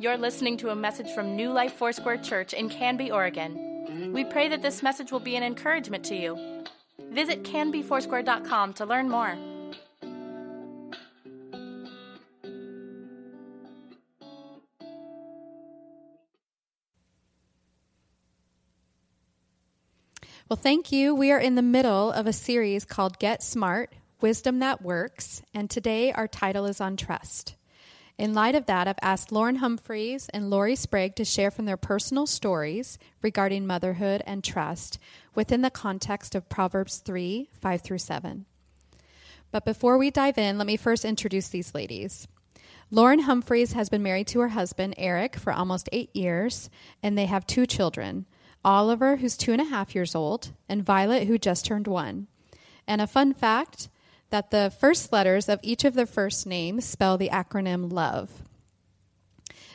You're listening to a message from New Life Foursquare Church in Canby, Oregon. We pray that this message will be an encouragement to you. Visit canbyfoursquare.com to learn more. Well, thank you. We are in the middle of a series called Get Smart Wisdom That Works, and today our title is on trust. In light of that, I've asked Lauren Humphreys and Lori Sprague to share from their personal stories regarding motherhood and trust within the context of Proverbs 3 5 through 7. But before we dive in, let me first introduce these ladies. Lauren Humphreys has been married to her husband, Eric, for almost eight years, and they have two children Oliver, who's two and a half years old, and Violet, who just turned one. And a fun fact that the first letters of each of their first names spell the acronym LOVE.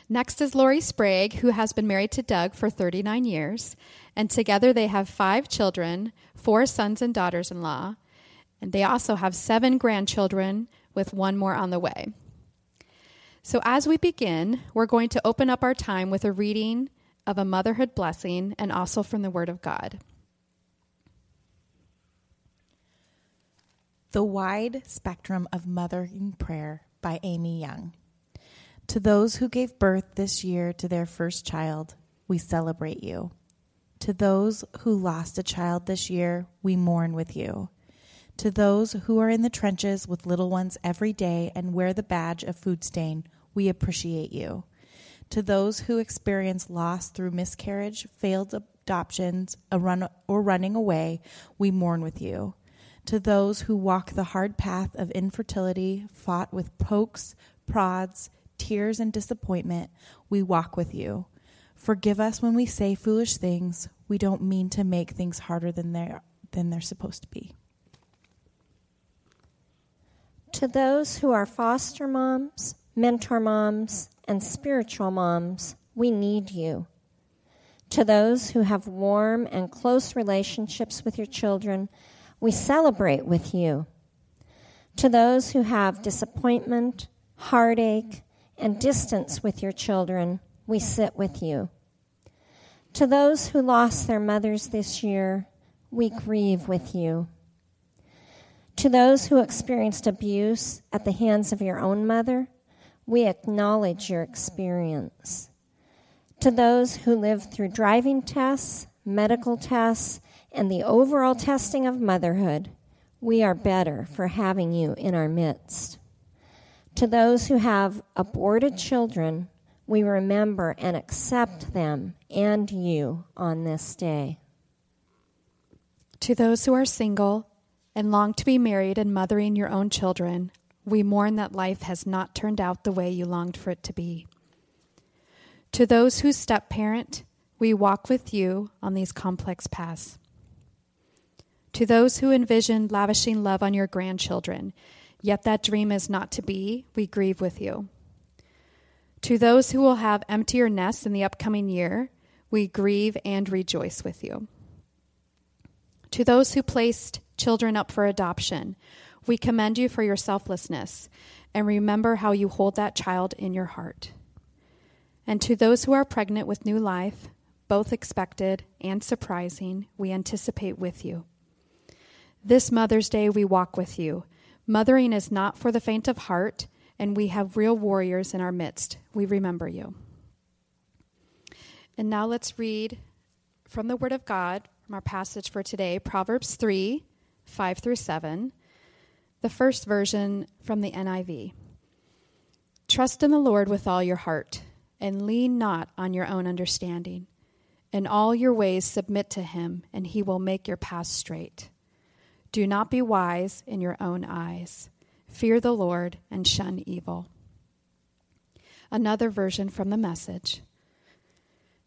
Next is Lori Sprague, who has been married to Doug for 39 years, and together they have five children, four sons and daughters in law, and they also have seven grandchildren, with one more on the way. So, as we begin, we're going to open up our time with a reading of a motherhood blessing and also from the Word of God. The Wide Spectrum of Mothering Prayer by Amy Young. To those who gave birth this year to their first child, we celebrate you. To those who lost a child this year, we mourn with you. To those who are in the trenches with little ones every day and wear the badge of food stain, we appreciate you. To those who experience loss through miscarriage, failed adoptions, run, or running away, we mourn with you to those who walk the hard path of infertility, fought with pokes, prods, tears, and disappointment, we walk with you. Forgive us when we say foolish things. We don't mean to make things harder than they're, than they're supposed to be. To those who are foster moms, mentor moms, and spiritual moms, we need you. To those who have warm and close relationships with your children, we celebrate with you. To those who have disappointment, heartache, and distance with your children, we sit with you. To those who lost their mothers this year, we grieve with you. To those who experienced abuse at the hands of your own mother, we acknowledge your experience. To those who lived through driving tests, medical tests, and the overall testing of motherhood, we are better for having you in our midst. To those who have aborted children, we remember and accept them and you on this day. To those who are single and long to be married and mothering your own children, we mourn that life has not turned out the way you longed for it to be. To those who step parent, we walk with you on these complex paths. To those who envision lavishing love on your grandchildren, yet that dream is not to be, we grieve with you. To those who will have emptier nests in the upcoming year, we grieve and rejoice with you. To those who placed children up for adoption, we commend you for your selflessness and remember how you hold that child in your heart. And to those who are pregnant with new life, both expected and surprising, we anticipate with you. This Mother's Day, we walk with you. Mothering is not for the faint of heart, and we have real warriors in our midst. We remember you. And now let's read from the Word of God, from our passage for today, Proverbs 3 5 through 7, the first version from the NIV. Trust in the Lord with all your heart, and lean not on your own understanding. In all your ways submit to him, and he will make your path straight. Do not be wise in your own eyes. Fear the Lord and shun evil. Another version from the message.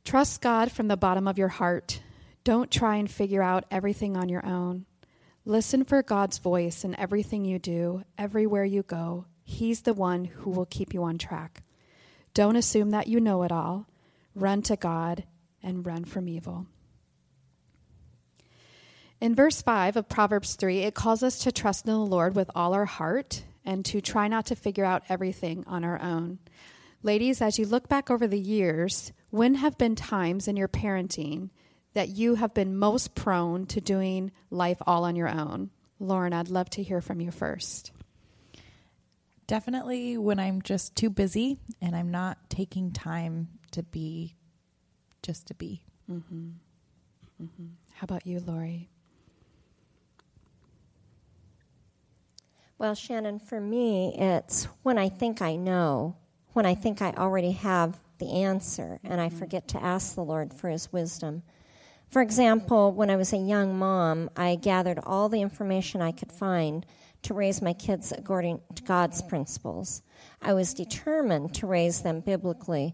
Trust God from the bottom of your heart. Don't try and figure out everything on your own. Listen for God's voice in everything you do, everywhere you go. He's the one who will keep you on track. Don't assume that you know it all. Run to God and run from evil. In verse 5 of Proverbs 3, it calls us to trust in the Lord with all our heart and to try not to figure out everything on our own. Ladies, as you look back over the years, when have been times in your parenting that you have been most prone to doing life all on your own? Lauren, I'd love to hear from you first. Definitely when I'm just too busy and I'm not taking time to be just to be. Mm-hmm. Mm-hmm. How about you, Lori? Well, Shannon, for me, it's when I think I know, when I think I already have the answer, and I mm-hmm. forget to ask the Lord for His wisdom. For example, when I was a young mom, I gathered all the information I could find to raise my kids according to God's principles. I was determined to raise them biblically.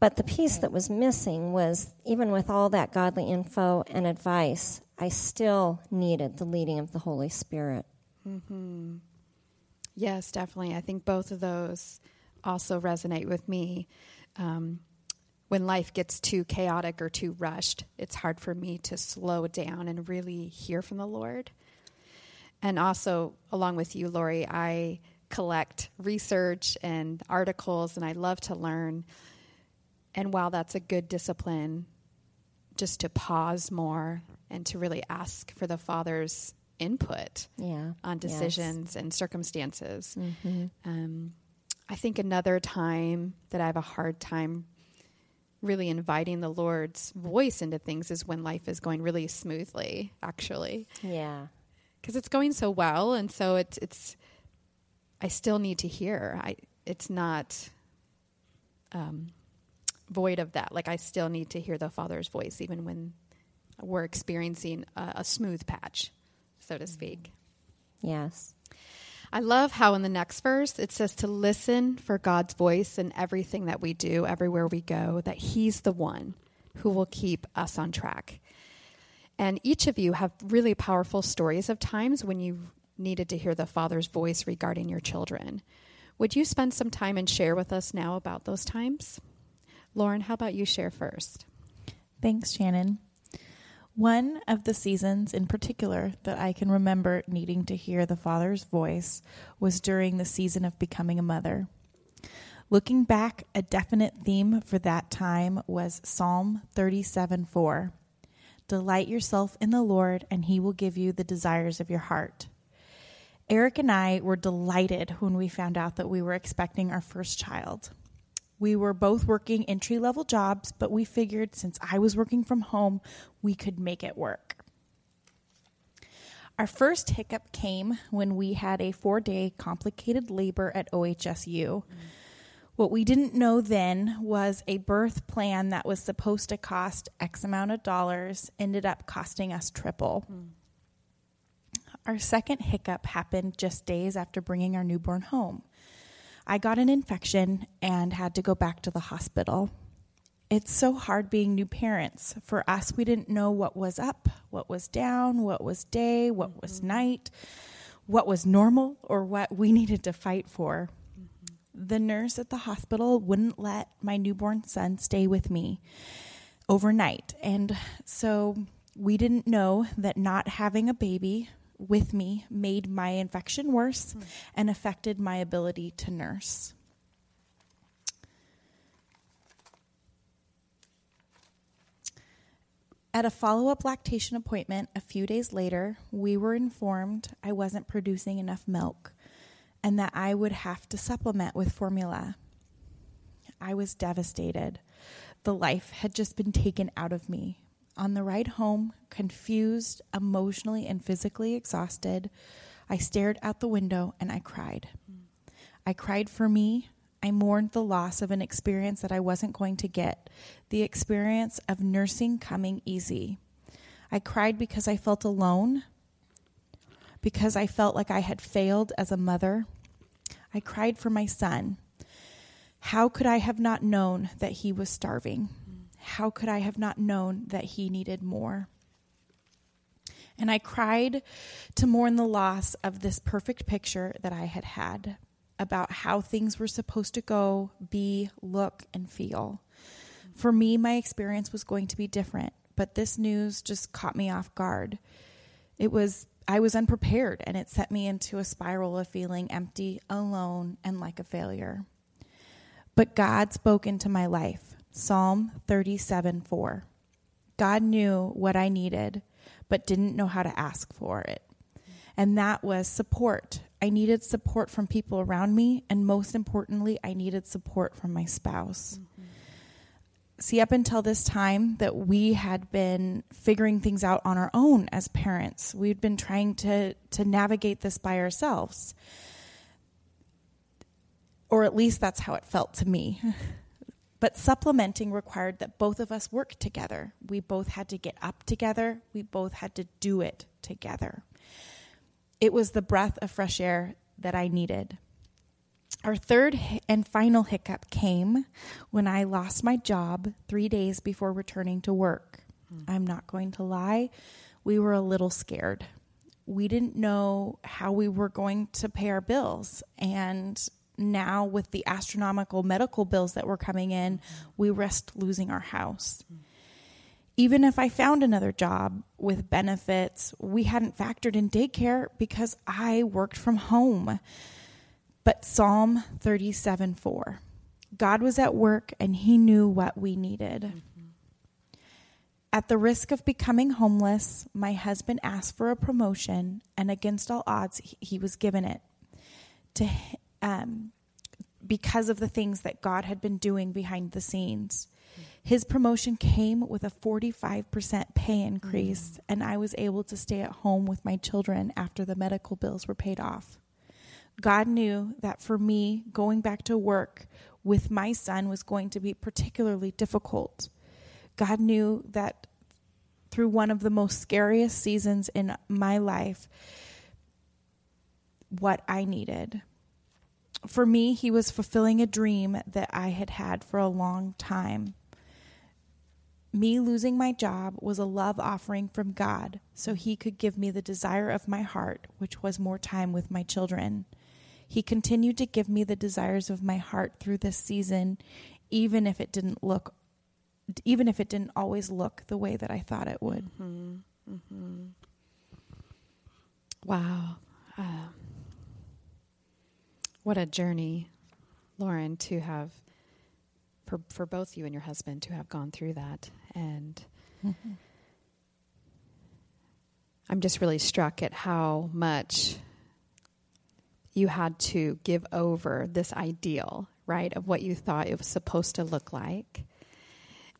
But the piece that was missing was even with all that godly info and advice, I still needed the leading of the Holy Spirit. Mm-hmm. Yes, definitely. I think both of those also resonate with me. Um, when life gets too chaotic or too rushed, it's hard for me to slow down and really hear from the Lord. And also, along with you, Lori, I collect research and articles, and I love to learn. And while that's a good discipline, just to pause more and to really ask for the Father's input yeah. on decisions yes. and circumstances. Mm-hmm. Um, I think another time that I have a hard time really inviting the Lord's voice into things is when life is going really smoothly, actually. Yeah because it's going so well, and so it's it's. I still need to hear. I it's not um, void of that. Like I still need to hear the Father's voice, even when we're experiencing a, a smooth patch, so to speak. Mm-hmm. Yes. I love how in the next verse it says to listen for God's voice in everything that we do, everywhere we go, that He's the one who will keep us on track. And each of you have really powerful stories of times when you needed to hear the Father's voice regarding your children. Would you spend some time and share with us now about those times? Lauren, how about you share first? Thanks, Shannon. One of the seasons in particular that I can remember needing to hear the Father's voice was during the season of becoming a mother. Looking back, a definite theme for that time was Psalm 37 4. Delight yourself in the Lord, and he will give you the desires of your heart. Eric and I were delighted when we found out that we were expecting our first child. We were both working entry level jobs, but we figured since I was working from home, we could make it work. Our first hiccup came when we had a four day complicated labor at OHSU. Mm. What we didn't know then was a birth plan that was supposed to cost X amount of dollars ended up costing us triple. Mm. Our second hiccup happened just days after bringing our newborn home. I got an infection and had to go back to the hospital. It's so hard being new parents. For us, we didn't know what was up, what was down, what was day, what mm-hmm. was night, what was normal, or what we needed to fight for the nurse at the hospital wouldn't let my newborn son stay with me overnight. And so we didn't know that not having a baby with me made my infection worse mm. and affected my ability to nurse. At a follow up lactation appointment a few days later, we were informed I wasn't producing enough milk and that I would have to supplement with formula. I was devastated. The life had just been taken out of me. On the ride home, confused, emotionally and physically exhausted, I stared out the window and I cried. I cried for me. I mourned the loss of an experience that I wasn't going to get, the experience of nursing coming easy. I cried because I felt alone, because I felt like I had failed as a mother, I cried for my son. How could I have not known that he was starving? How could I have not known that he needed more? And I cried to mourn the loss of this perfect picture that I had had about how things were supposed to go, be, look, and feel. For me, my experience was going to be different, but this news just caught me off guard. It was I was unprepared and it set me into a spiral of feeling empty, alone, and like a failure. But God spoke into my life. Psalm 37 4. God knew what I needed, but didn't know how to ask for it. And that was support. I needed support from people around me, and most importantly, I needed support from my spouse. Mm-hmm. See, up until this time, that we had been figuring things out on our own as parents. We'd been trying to to navigate this by ourselves, or at least that's how it felt to me. But supplementing required that both of us work together. We both had to get up together. We both had to do it together. It was the breath of fresh air that I needed. Our third and final hiccup came when I lost my job three days before returning to work. Mm. I'm not going to lie, we were a little scared. We didn't know how we were going to pay our bills. And now, with the astronomical medical bills that were coming in, we risked losing our house. Even if I found another job with benefits, we hadn't factored in daycare because I worked from home. But Psalm 37 4 God was at work and he knew what we needed. At the risk of becoming homeless, my husband asked for a promotion, and against all odds, he was given it. To, um, because of the things that God had been doing behind the scenes. His promotion came with a 45% pay increase, mm. and I was able to stay at home with my children after the medical bills were paid off. God knew that for me, going back to work with my son was going to be particularly difficult. God knew that through one of the most scariest seasons in my life, what I needed. For me, he was fulfilling a dream that I had had for a long time. Me losing my job was a love offering from God so He could give me the desire of my heart, which was more time with my children. He continued to give me the desires of my heart through this season, even if it didn't look, even if it didn't always look the way that I thought it would. Mm-hmm. Mm-hmm. Wow. Uh, what a journey, Lauren, to have for for both you and your husband to have gone through that and mm-hmm. I'm just really struck at how much you had to give over this ideal, right, of what you thought it was supposed to look like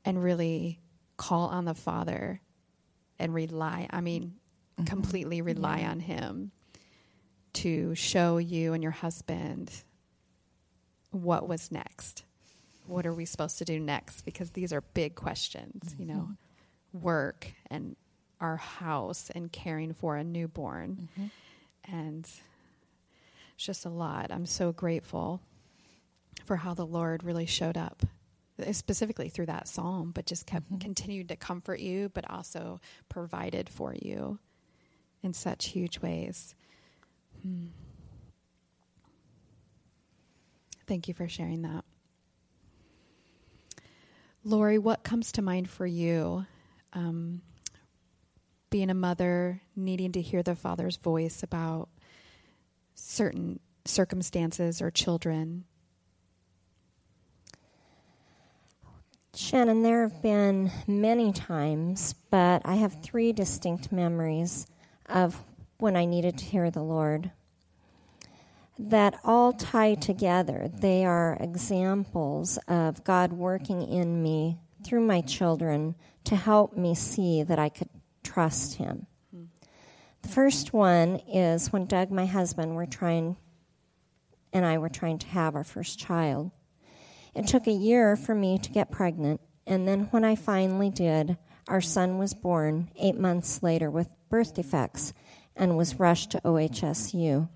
and really call on the Father and rely, I mean, mm-hmm. completely rely yeah. on Him to show you and your husband what was next what are we supposed to do next? Because these are big questions, mm-hmm. you know, mm-hmm. work and our house and caring for a newborn. Mm-hmm. And it's just a lot. I'm so grateful for how the Lord really showed up, specifically through that psalm, but just kept mm-hmm. continued to comfort you, but also provided for you in such huge ways. Hmm. Thank you for sharing that. Lori, what comes to mind for you? Um, being a mother, needing to hear the father's voice about certain circumstances or children. Shannon, there have been many times, but I have three distinct memories of when I needed to hear the Lord that all tie together. They are examples of God working in me through my children to help me see that I could trust Him. The first one is when Doug, my husband, were trying, and I were trying to have our first child. It took a year for me to get pregnant, and then when I finally did, our son was born eight months later with birth defects and was rushed to OHSU.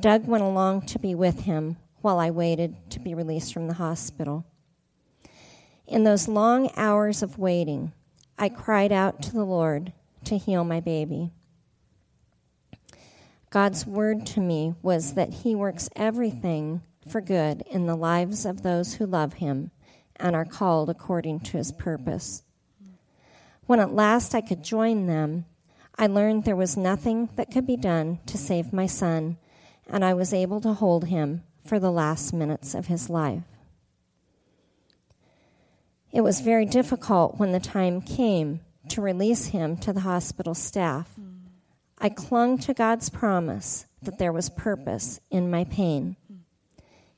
Doug went along to be with him while I waited to be released from the hospital. In those long hours of waiting, I cried out to the Lord to heal my baby. God's word to me was that He works everything for good in the lives of those who love Him and are called according to His purpose. When at last I could join them, I learned there was nothing that could be done to save my son and I was able to hold him for the last minutes of his life. It was very difficult when the time came to release him to the hospital staff. I clung to God's promise that there was purpose in my pain.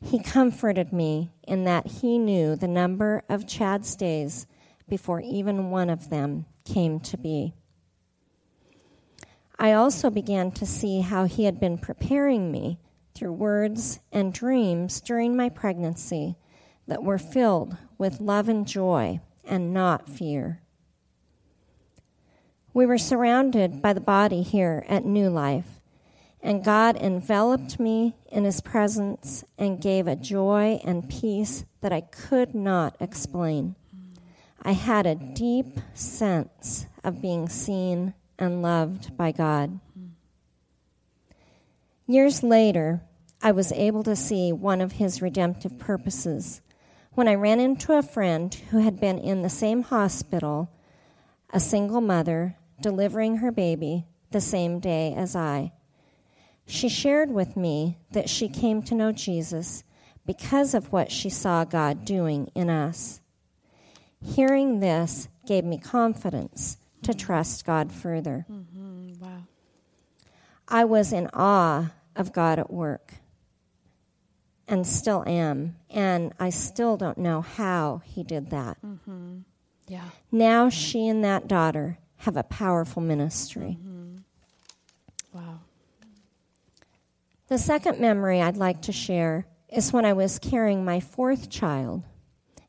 He comforted me in that he knew the number of Chad's days before even one of them came to be. I also began to see how he had been preparing me through words and dreams during my pregnancy that were filled with love and joy and not fear. We were surrounded by the body here at New Life, and God enveloped me in his presence and gave a joy and peace that I could not explain. I had a deep sense of being seen and loved by God. Years later, I was able to see one of his redemptive purposes when I ran into a friend who had been in the same hospital, a single mother delivering her baby the same day as I. She shared with me that she came to know Jesus because of what she saw God doing in us. Hearing this gave me confidence to trust God further. Mm-hmm. Wow. I was in awe of God at work and still am. And I still don't know how he did that. Mm-hmm. Yeah. Now she and that daughter have a powerful ministry. Mm-hmm. Wow. The second memory I'd like to share is when I was carrying my fourth child.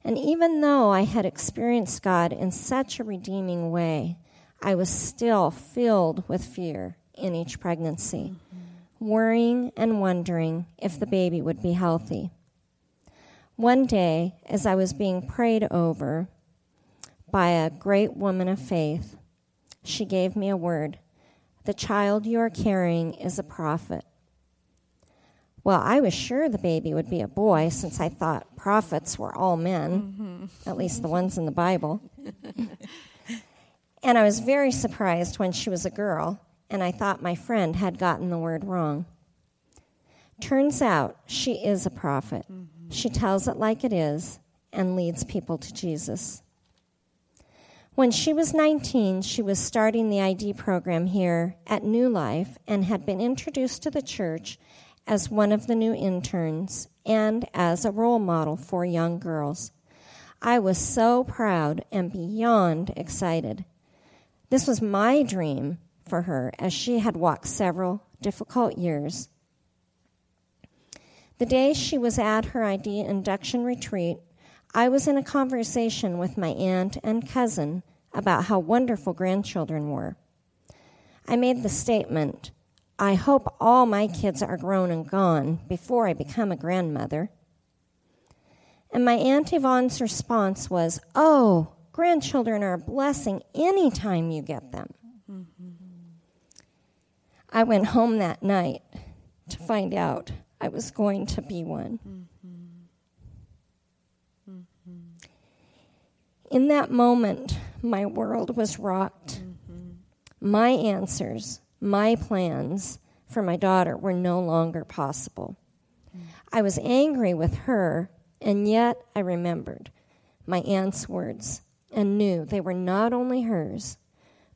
And even though I had experienced God in such a redeeming way, I was still filled with fear in each pregnancy. Mm-hmm worrying and wondering if the baby would be healthy. One day, as I was being prayed over by a great woman of faith, she gave me a word The child you are carrying is a prophet. Well, I was sure the baby would be a boy since I thought prophets were all men, mm-hmm. at least the ones in the Bible. and I was very surprised when she was a girl and I thought my friend had gotten the word wrong. Turns out she is a prophet. Mm-hmm. She tells it like it is and leads people to Jesus. When she was 19, she was starting the ID program here at New Life and had been introduced to the church as one of the new interns and as a role model for young girls. I was so proud and beyond excited. This was my dream for her as she had walked several difficult years. The day she was at her ID induction retreat, I was in a conversation with my aunt and cousin about how wonderful grandchildren were. I made the statement, I hope all my kids are grown and gone before I become a grandmother. And my Aunt Yvonne's response was, Oh, grandchildren are a blessing any time you get them. I went home that night to find out I was going to be one. Mm-hmm. Mm-hmm. In that moment, my world was rocked. Mm-hmm. My answers, my plans for my daughter were no longer possible. I was angry with her, and yet I remembered my aunt's words and knew they were not only hers,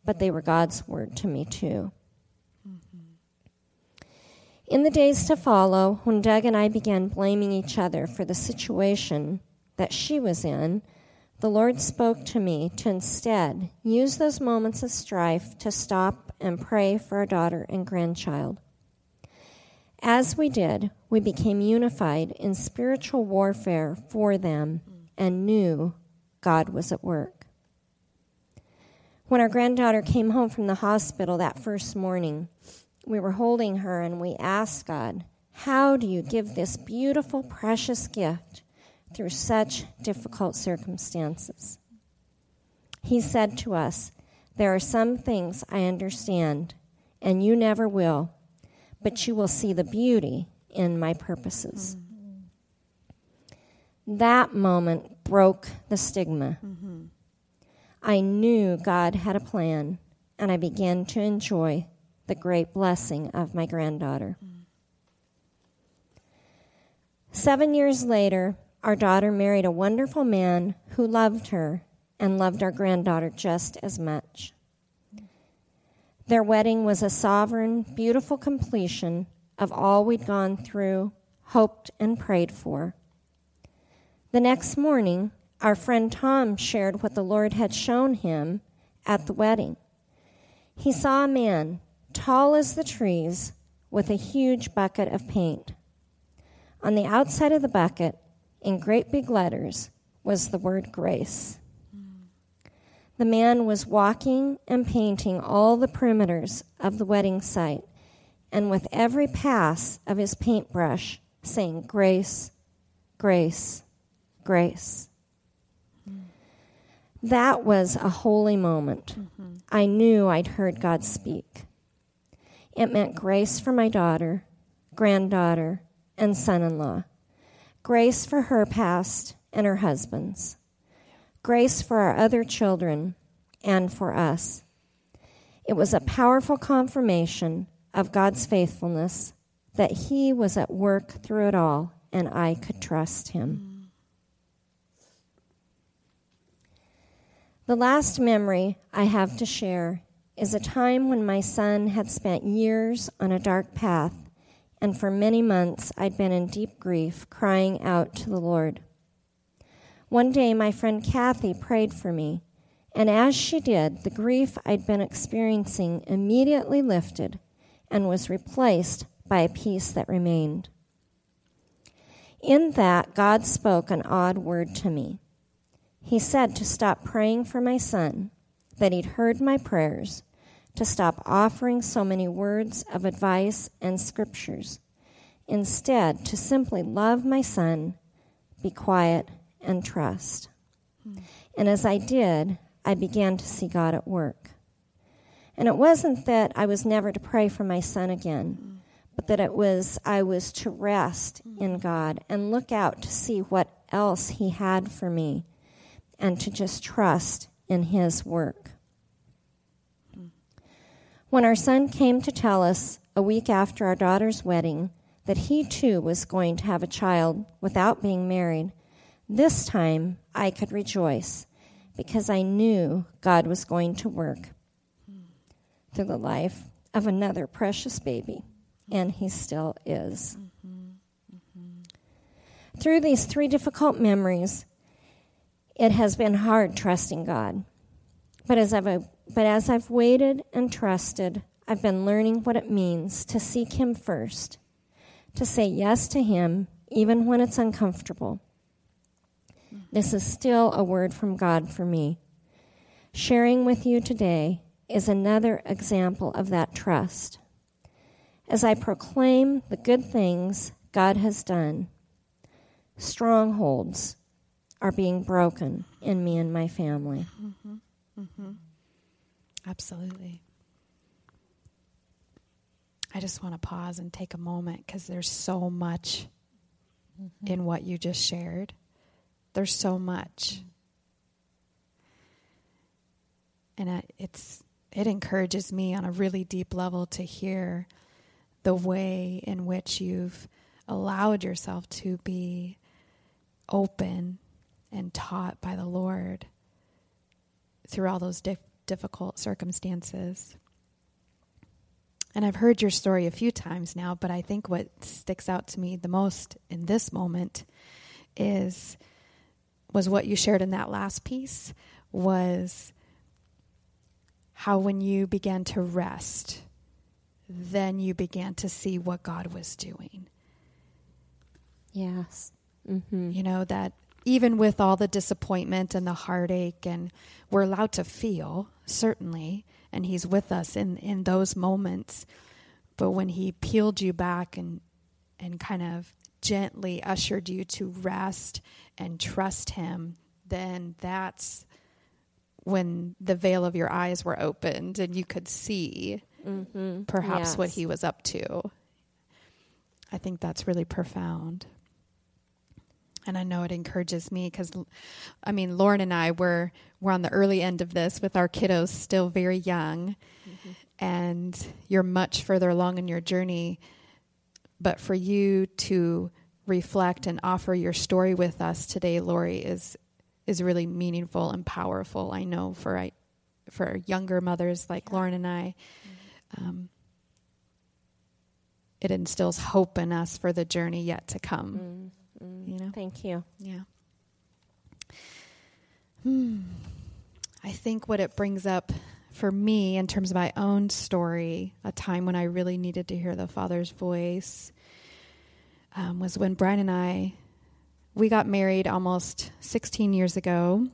but they were God's word to me too. Mm-hmm. In the days to follow, when Doug and I began blaming each other for the situation that she was in, the Lord spoke to me to instead use those moments of strife to stop and pray for our daughter and grandchild. As we did, we became unified in spiritual warfare for them and knew God was at work. When our granddaughter came home from the hospital that first morning, we were holding her and we asked God, How do you give this beautiful, precious gift through such difficult circumstances? He said to us, There are some things I understand, and you never will, but you will see the beauty in my purposes. That moment broke the stigma. Mm-hmm. I knew God had a plan, and I began to enjoy the great blessing of my granddaughter. Seven years later, our daughter married a wonderful man who loved her and loved our granddaughter just as much. Their wedding was a sovereign, beautiful completion of all we'd gone through, hoped, and prayed for. The next morning, our friend Tom shared what the Lord had shown him at the wedding. He saw a man, tall as the trees, with a huge bucket of paint. On the outside of the bucket, in great big letters, was the word grace. The man was walking and painting all the perimeters of the wedding site, and with every pass of his paintbrush, saying, Grace, grace, grace. That was a holy moment. Mm-hmm. I knew I'd heard God speak. It meant grace for my daughter, granddaughter, and son in law, grace for her past and her husband's, grace for our other children, and for us. It was a powerful confirmation of God's faithfulness that He was at work through it all and I could trust Him. The last memory I have to share is a time when my son had spent years on a dark path, and for many months I'd been in deep grief, crying out to the Lord. One day, my friend Kathy prayed for me, and as she did, the grief I'd been experiencing immediately lifted and was replaced by a peace that remained. In that, God spoke an odd word to me. He said to stop praying for my son, that he'd heard my prayers, to stop offering so many words of advice and scriptures. Instead, to simply love my son, be quiet, and trust. And as I did, I began to see God at work. And it wasn't that I was never to pray for my son again, but that it was I was to rest in God and look out to see what else he had for me and to just trust in his work. When our son came to tell us a week after our daughter's wedding that he too was going to have a child without being married, this time I could rejoice because I knew God was going to work through the life of another precious baby, and he still is. Mm-hmm. Mm-hmm. Through these three difficult memories, it has been hard trusting God. But as I've but as I've waited and trusted, I've been learning what it means to seek Him first, to say yes to Him even when it's uncomfortable. This is still a word from God for me. Sharing with you today is another example of that trust. As I proclaim the good things God has done, strongholds are being broken in me and my family. Mm-hmm. Mm-hmm. Absolutely. I just want to pause and take a moment because there's so much mm-hmm. in what you just shared. There's so much. And I, it's it encourages me on a really deep level to hear the way in which you've allowed yourself to be open and taught by the Lord through all those dif- difficult circumstances. And I've heard your story a few times now, but I think what sticks out to me the most in this moment is was what you shared in that last piece was how when you began to rest, then you began to see what God was doing. Yes. Mm-hmm. You know, that even with all the disappointment and the heartache, and we're allowed to feel, certainly, and He's with us in, in those moments. But when He peeled you back and, and kind of gently ushered you to rest and trust Him, then that's when the veil of your eyes were opened and you could see mm-hmm. perhaps yes. what He was up to. I think that's really profound and I know it encourages me because, I mean, Lauren and I were we're on the early end of this with our kiddos still very young, mm-hmm. and you're much further along in your journey. But for you to reflect and offer your story with us today, Lori, is is really meaningful and powerful. I know for I, for younger mothers like Lauren and I, um, it instills hope in us for the journey yet to come. Mm, You know, Thank you. yeah. Hmm. I think what it brings up for me in terms of my own story, a time when I really needed to hear the Father's voice, um, was when Brian and I we got married almost 16 years ago.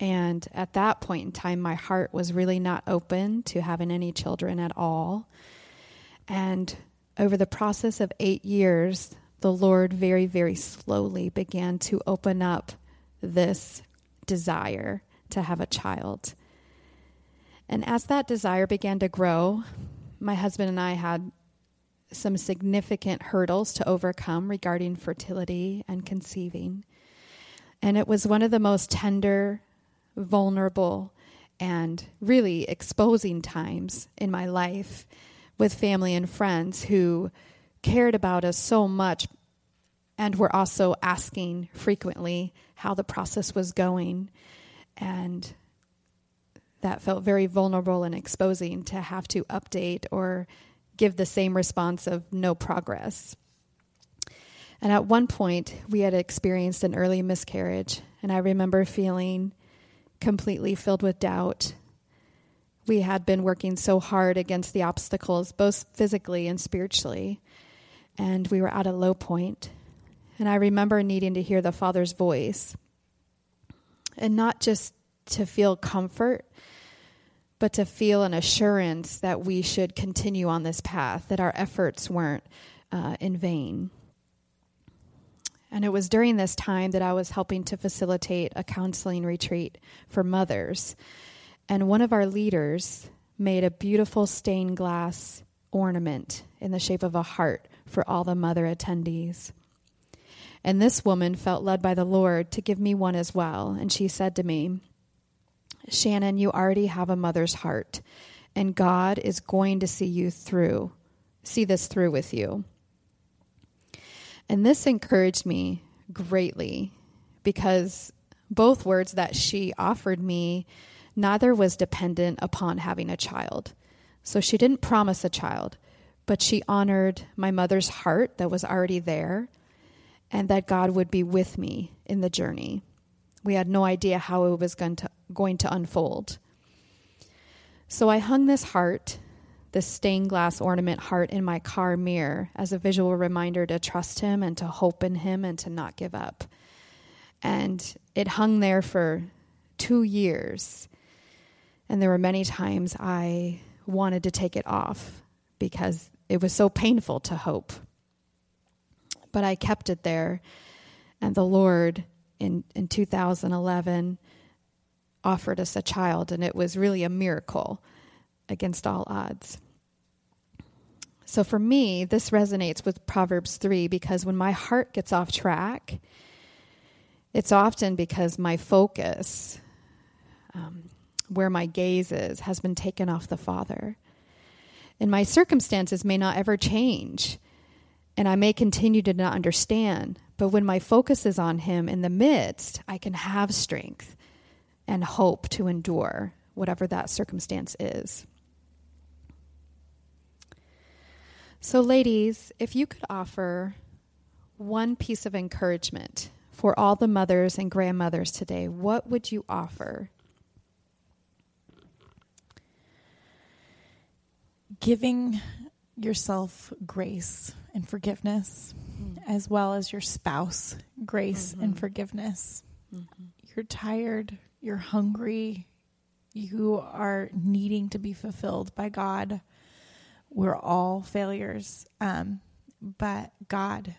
And at that point in time, my heart was really not open to having any children at all. And over the process of eight years, the Lord very, very slowly began to open up this desire to have a child. And as that desire began to grow, my husband and I had some significant hurdles to overcome regarding fertility and conceiving. And it was one of the most tender, vulnerable, and really exposing times in my life with family and friends who cared about us so much and were also asking frequently how the process was going. And that felt very vulnerable and exposing to have to update or give the same response of no progress. And at one point, we had experienced an early miscarriage, and I remember feeling completely filled with doubt. We had been working so hard against the obstacles, both physically and spiritually, and we were at a low point. And I remember needing to hear the Father's voice, and not just to feel comfort, but to feel an assurance that we should continue on this path, that our efforts weren't uh, in vain. And it was during this time that I was helping to facilitate a counseling retreat for mothers. And one of our leaders made a beautiful stained glass ornament in the shape of a heart for all the mother attendees. And this woman felt led by the Lord to give me one as well. And she said to me, Shannon, you already have a mother's heart, and God is going to see you through, see this through with you. And this encouraged me greatly because both words that she offered me, neither was dependent upon having a child. So she didn't promise a child, but she honored my mother's heart that was already there and that God would be with me in the journey. We had no idea how it was going to, going to unfold. So I hung this heart, this stained glass ornament heart, in my car mirror as a visual reminder to trust Him and to hope in Him and to not give up. And it hung there for two years. And there were many times I wanted to take it off because it was so painful to hope. But I kept it there, and the Lord in, in 2011 offered us a child, and it was really a miracle against all odds. So for me, this resonates with Proverbs 3 because when my heart gets off track, it's often because my focus, um, where my gaze is, has been taken off the Father. And my circumstances may not ever change, and I may continue to not understand. But when my focus is on Him in the midst, I can have strength and hope to endure whatever that circumstance is. So, ladies, if you could offer one piece of encouragement for all the mothers and grandmothers today, what would you offer? Giving yourself grace and forgiveness, mm-hmm. as well as your spouse grace and mm-hmm. forgiveness. Mm-hmm. You're tired, you're hungry, you are needing to be fulfilled by God. We're all failures, um, but God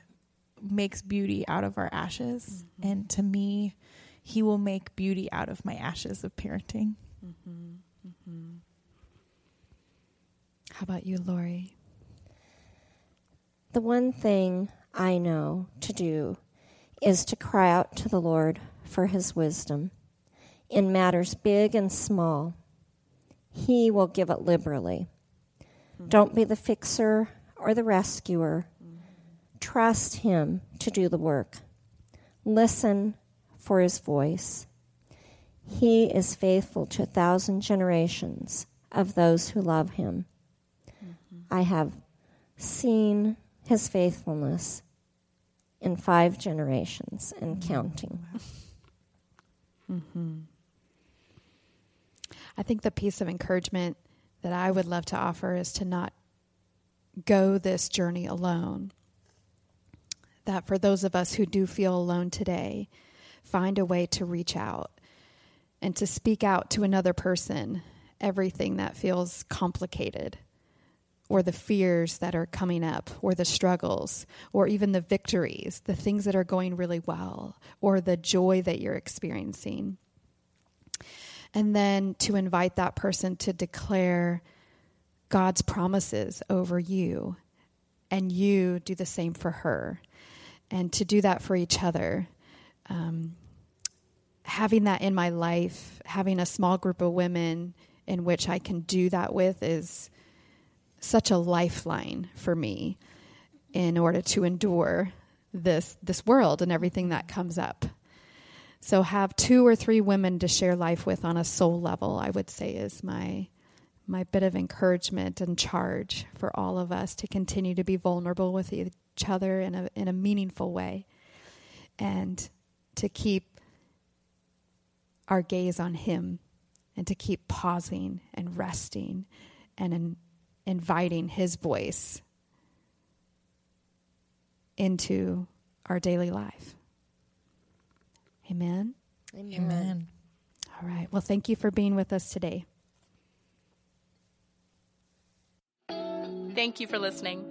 makes beauty out of our ashes. And to me, He will make beauty out of my ashes of parenting. How about you, Lori? The one thing I know to do is to cry out to the Lord for his wisdom in matters big and small. He will give it liberally. Hmm. Don't be the fixer or the rescuer. Hmm. Trust Him to do the work. Listen for His voice. He is faithful to a thousand generations of those who love Him. I have seen His faithfulness in five generations and mm-hmm. counting. Mm-hmm. I think the piece of encouragement that I would love to offer is to not go this journey alone. That for those of us who do feel alone today, find a way to reach out and to speak out to another person everything that feels complicated or the fears that are coming up, or the struggles, or even the victories, the things that are going really well, or the joy that you're experiencing. And then to invite that person to declare God's promises over you, and you do the same for her, and to do that for each other. Um, having that in my life, having a small group of women in which I can do that with is such a lifeline for me in order to endure this this world and everything that comes up. So have two or three women to share life with on a soul level, I would say is my my bit of encouragement and charge for all of us to continue to be vulnerable with each other in a in a meaningful way and to keep our gaze on him and to keep pausing and resting and inviting His voice into our daily life. Amen. Amen. Amen. All right. Well, thank you for being with us today. Thank you for listening.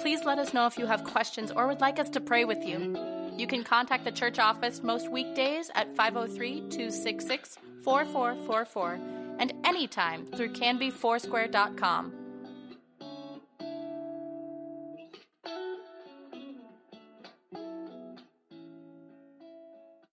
Please let us know if you have questions or would like us to pray with you. You can contact the church office most weekdays at 503 266 4444 and anytime through canbyfoursquare.com.